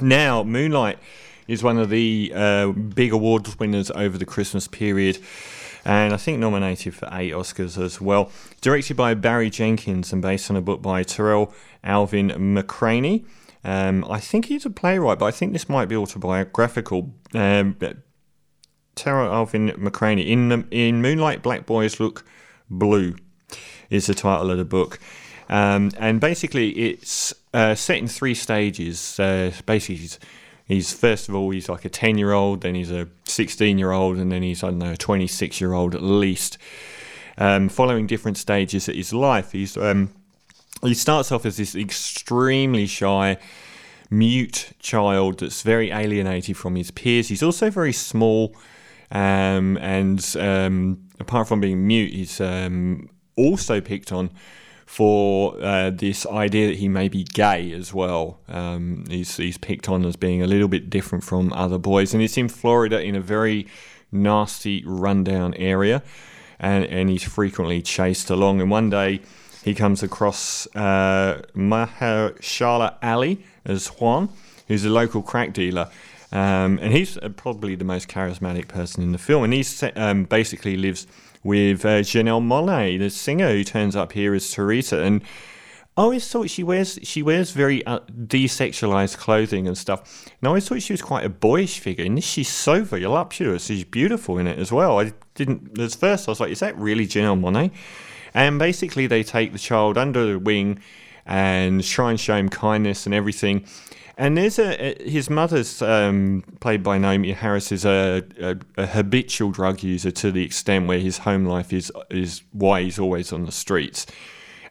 Now, Moonlight is one of the uh, big awards winners over the Christmas period. And I think nominated for eight Oscars as well. Directed by Barry Jenkins and based on a book by Tarell Alvin McCraney. Um, I think he's a playwright, but I think this might be autobiographical. Um, Tarell Alvin McCraney. In, in Moonlight, Black Boys Look Blue is the title of the book. Um, and basically, it's uh, set in three stages. Uh, basically, he's, he's, first of all he's like a ten year old, then he's a sixteen year old, and then he's I don't know a twenty six year old at least. Um, following different stages of his life, he's um, he starts off as this extremely shy, mute child that's very alienated from his peers. He's also very small, um, and um, apart from being mute, he's um, also picked on for uh, this idea that he may be gay as well. Um, he's, he's picked on as being a little bit different from other boys, and it's in Florida in a very nasty, rundown area, and, and he's frequently chased along. And one day he comes across uh, Mahershala Ali as Juan, who's a local crack dealer. Um, and he's uh, probably the most charismatic person in the film, and he um, basically lives with uh, Janelle Monáe, the singer who turns up here as Teresa. And I always thought she wears she wears very uh, desexualized clothing and stuff. And I always thought she was quite a boyish figure. And she's so voluptuous. She's beautiful in it as well. I didn't at first. I was like, is that really Janelle Monáe? And basically, they take the child under the wing and try and show him kindness and everything. And there's a, his mother's um, played by Naomie Harris is a, a, a, habitual drug user to the extent where his home life is is why he's always on the streets,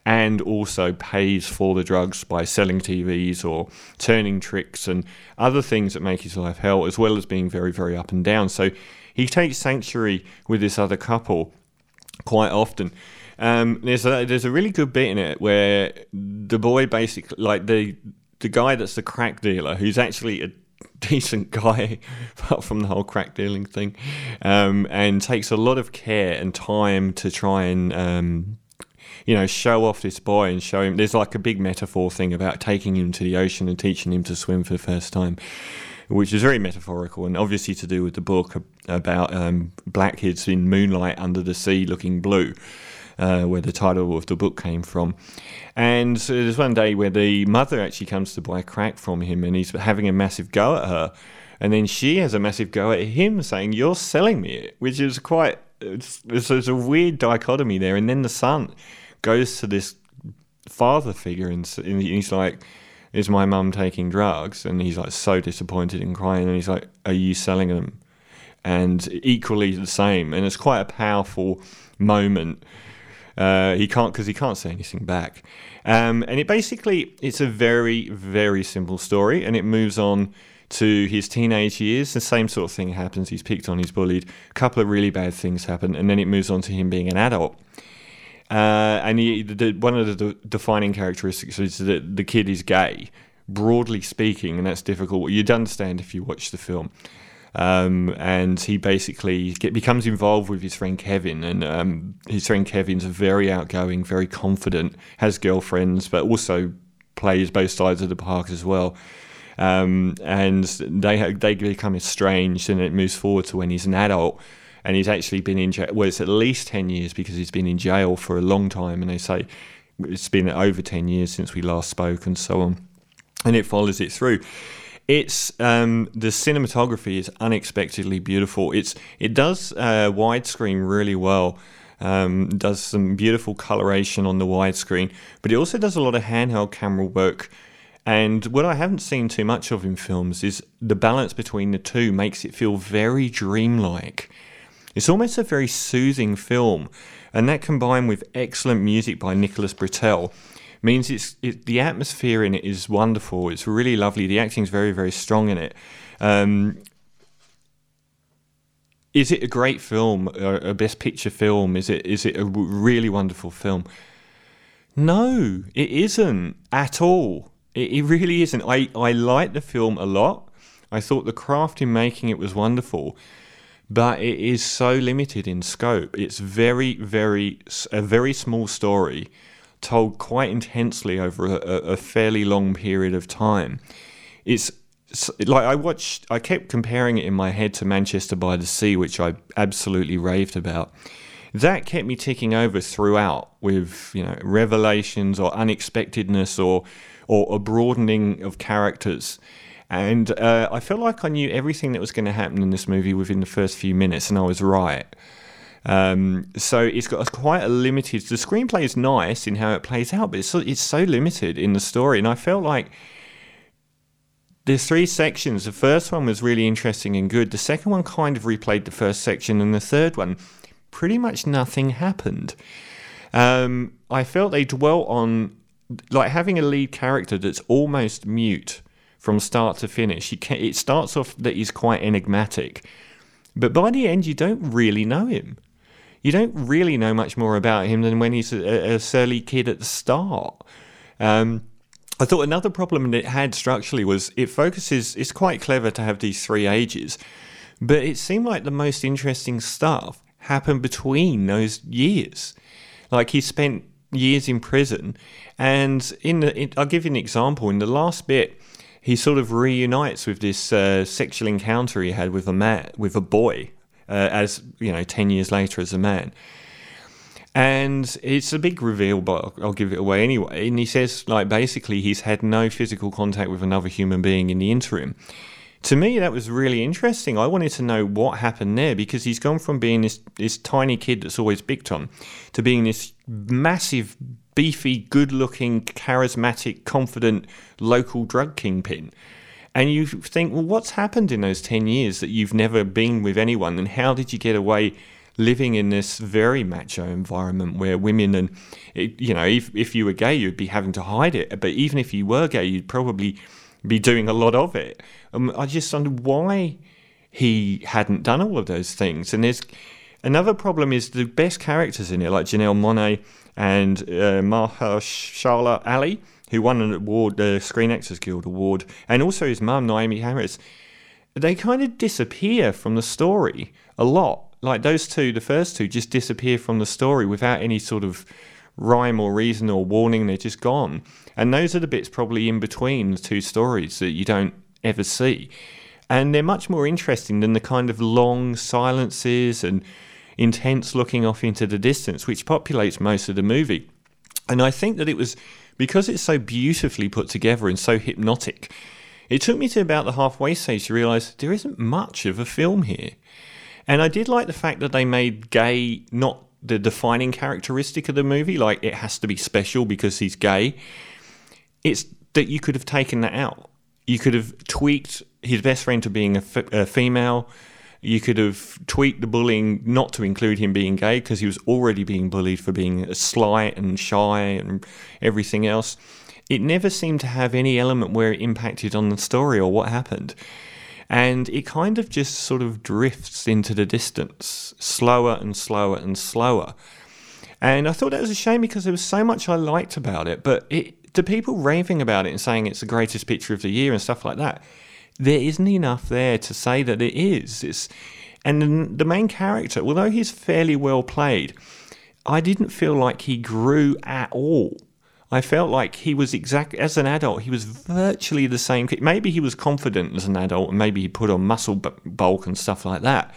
and also pays for the drugs by selling TVs or turning tricks and other things that make his life hell, as well as being very very up and down. So he takes sanctuary with this other couple quite often. Um, there's a there's a really good bit in it where the boy basically like the the guy that's the crack dealer, who's actually a decent guy, apart from the whole crack dealing thing, um, and takes a lot of care and time to try and. Um, you know, show off this boy and show him. There's like a big metaphor thing about taking him to the ocean and teaching him to swim for the first time, which is very metaphorical and obviously to do with the book about um, black kids in moonlight under the sea looking blue uh, where the title of the book came from. And so there's one day where the mother actually comes to buy crack from him, and he's having a massive go at her. And then she has a massive go at him, saying, "You're selling me it," which is quite. It's, there's a weird dichotomy there. And then the son goes to this father figure, and, and he's like, "Is my mum taking drugs?" And he's like so disappointed and crying, and he's like, "Are you selling them?" And equally the same, and it's quite a powerful moment uh, he can't because he can't say anything back. Um, and it basically it's a very very simple story, and it moves on to his teenage years. The same sort of thing happens. He's picked on, he's bullied. A couple of really bad things happen, and then it moves on to him being an adult. Uh, and he, the, one of the defining characteristics is that the kid is gay, broadly speaking, and that's difficult. You'd understand if you watch the film. Um, and he basically get, becomes involved with his friend Kevin, and um, his friend Kevin's a very outgoing, very confident, has girlfriends, but also plays both sides of the park as well. Um, and they they become estranged, and it moves forward to when he's an adult, and he's actually been in jail. Well, it's at least ten years because he's been in jail for a long time, and they say it's been over ten years since we last spoke, and so on. And it follows it through. It's um, the cinematography is unexpectedly beautiful. It's it does uh, widescreen really well. Um, does some beautiful coloration on the widescreen, but it also does a lot of handheld camera work. And what I haven't seen too much of in films is the balance between the two makes it feel very dreamlike. It's almost a very soothing film, and that combined with excellent music by Nicholas Britell means it's it, the atmosphere in it is wonderful. It's really lovely. The acting is very very strong in it. Um, is it a great film, a, a best picture film? Is it is it a really wonderful film? No, it isn't at all. It, it really isn't. I I like the film a lot. I thought the craft in making it was wonderful, but it is so limited in scope. It's very very a very small story told quite intensely over a, a fairly long period of time. It's like I watched, I kept comparing it in my head to Manchester by the Sea, which I absolutely raved about. That kept me ticking over throughout with you know revelations or unexpectedness or or a broadening of characters. And uh, I felt like I knew everything that was going to happen in this movie within the first few minutes, and I was right. Um, so it's got quite a limited. The screenplay is nice in how it plays out, but it's so, it's so limited in the story, and I felt like there's three sections. The first one was really interesting and good. The second one kind of replayed the first section, and the third one, pretty much nothing happened. Um, I felt they dwelt on like having a lead character that's almost mute from start to finish. Can, it starts off that he's quite enigmatic, but by the end, you don't really know him. You don't really know much more about him than when he's a, a surly kid at the start. Um, I thought another problem it had structurally was it focuses, it's quite clever to have these three ages, but it seemed like the most interesting stuff happened between those years. Like he spent years in prison, and in the, I'll give you an example. In the last bit, he sort of reunites with this uh, sexual encounter he had with a man, with a boy, uh, as you know, ten years later as a man. And it's a big reveal, but I'll give it away anyway. And he says, like, basically, he's had no physical contact with another human being in the interim. To me, that was really interesting. I wanted to know what happened there because he's gone from being this, this tiny kid that's always big on to being this massive, beefy, good looking, charismatic, confident local drug kingpin. And you think, well, what's happened in those 10 years that you've never been with anyone? And how did you get away? living in this very macho environment where women and you know if if you were gay you'd be having to hide it but even if you were gay you'd probably be doing a lot of it um, I just wonder why he hadn't done all of those things and there's another problem is the best characters in it like Janelle Monáe and uh, Mahershala Ali who won an award the Screen Actors Guild award and also his mum Naomie Harris they kind of disappear from the story a lot like those two, the first two, just disappear from the story without any sort of rhyme or reason or warning. They're just gone. And those are the bits probably in between the two stories that you don't ever see. And they're much more interesting than the kind of long silences and intense looking off into the distance, which populates most of the movie. And I think that it was because it's so beautifully put together and so hypnotic. It took me to about the halfway stage to realize there isn't much of a film here. And I did like the fact that they made gay not the defining characteristic of the movie, like it has to be special because he's gay. It's that you could have taken that out. You could have tweaked his best friend to being a, f- a female. You could have tweaked the bullying not to include him being gay because he was already being bullied for being sly and shy and everything else. It never seemed to have any element where it impacted on the story or what happened and it kind of just sort of drifts into the distance, slower and slower and slower. And I thought that was a shame because there was so much I liked about it, but it, the people raving about it and saying it's the greatest picture of the year and stuff like that, there isn't enough there to say that it is. It's, and the main character, although he's fairly well played, I didn't feel like he grew at all. I felt like he was exact as an adult. He was virtually the same. Maybe he was confident as an adult, and maybe he put on muscle bulk and stuff like that.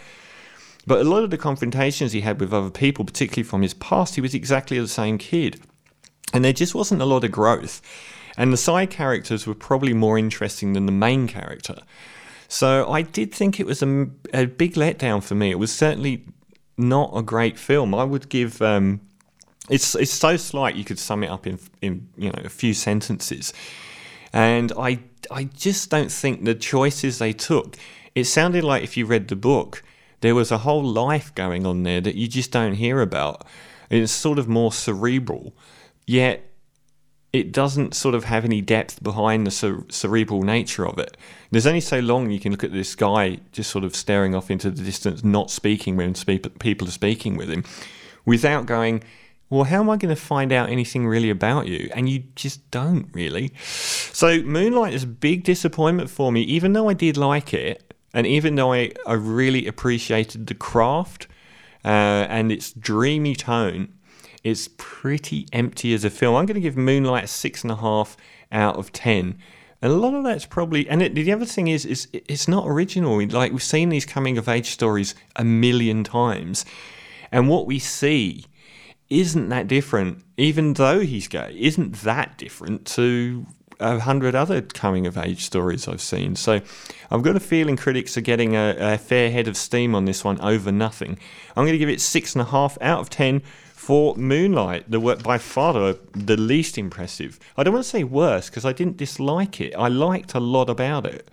But a lot of the confrontations he had with other people, particularly from his past, he was exactly the same kid, and there just wasn't a lot of growth. And the side characters were probably more interesting than the main character. So I did think it was a, a big letdown for me. It was certainly not a great film. I would give. Um, it's it's so slight you could sum it up in in you know a few sentences, and I I just don't think the choices they took. It sounded like if you read the book, there was a whole life going on there that you just don't hear about. It's sort of more cerebral, yet it doesn't sort of have any depth behind the cere- cerebral nature of it. There's only so long you can look at this guy just sort of staring off into the distance, not speaking when spe- people are speaking with him, without going, well, how am I going to find out anything really about you? And you just don't really. So, Moonlight is a big disappointment for me, even though I did like it, and even though I, I really appreciated the craft uh, and its dreamy tone. It's pretty empty as a film. I'm going to give Moonlight a six and a half out of ten. And a lot of that's probably, and it, the other thing is, is it's not original. Like we've seen these coming of age stories a million times, and what we see isn't that different. Even though he's gay, isn't that different to a hundred other coming of age stories I've seen. So I've got a feeling critics are getting a, a fair head of steam on this one over nothing. I'm going to give it six and a half out of ten for Moonlight, the work by far the, least impressive. I don't want to say worse because I didn't dislike it. I liked a lot about it.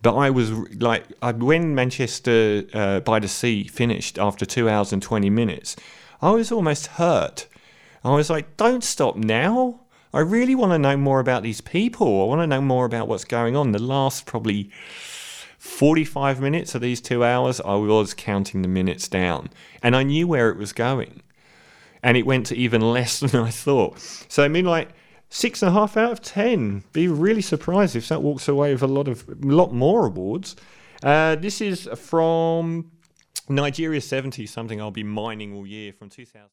But I was like, I, when Manchester uh, by the Sea finished after two hours and 20 minutes, I was almost hurt. I was like, don't stop now. I really want to know more about these people. I want to know more about what's going on. The last probably 45 minutes of these two hours, I was counting the minutes down. And I knew where it was going. And it went to even less than I thought. So, I mean, like, six and a half out of 10. Be really surprised if that walks away with a lot of, a lot more awards. Uh, this is from Nigeria 70, something I'll be mining all year from 2000.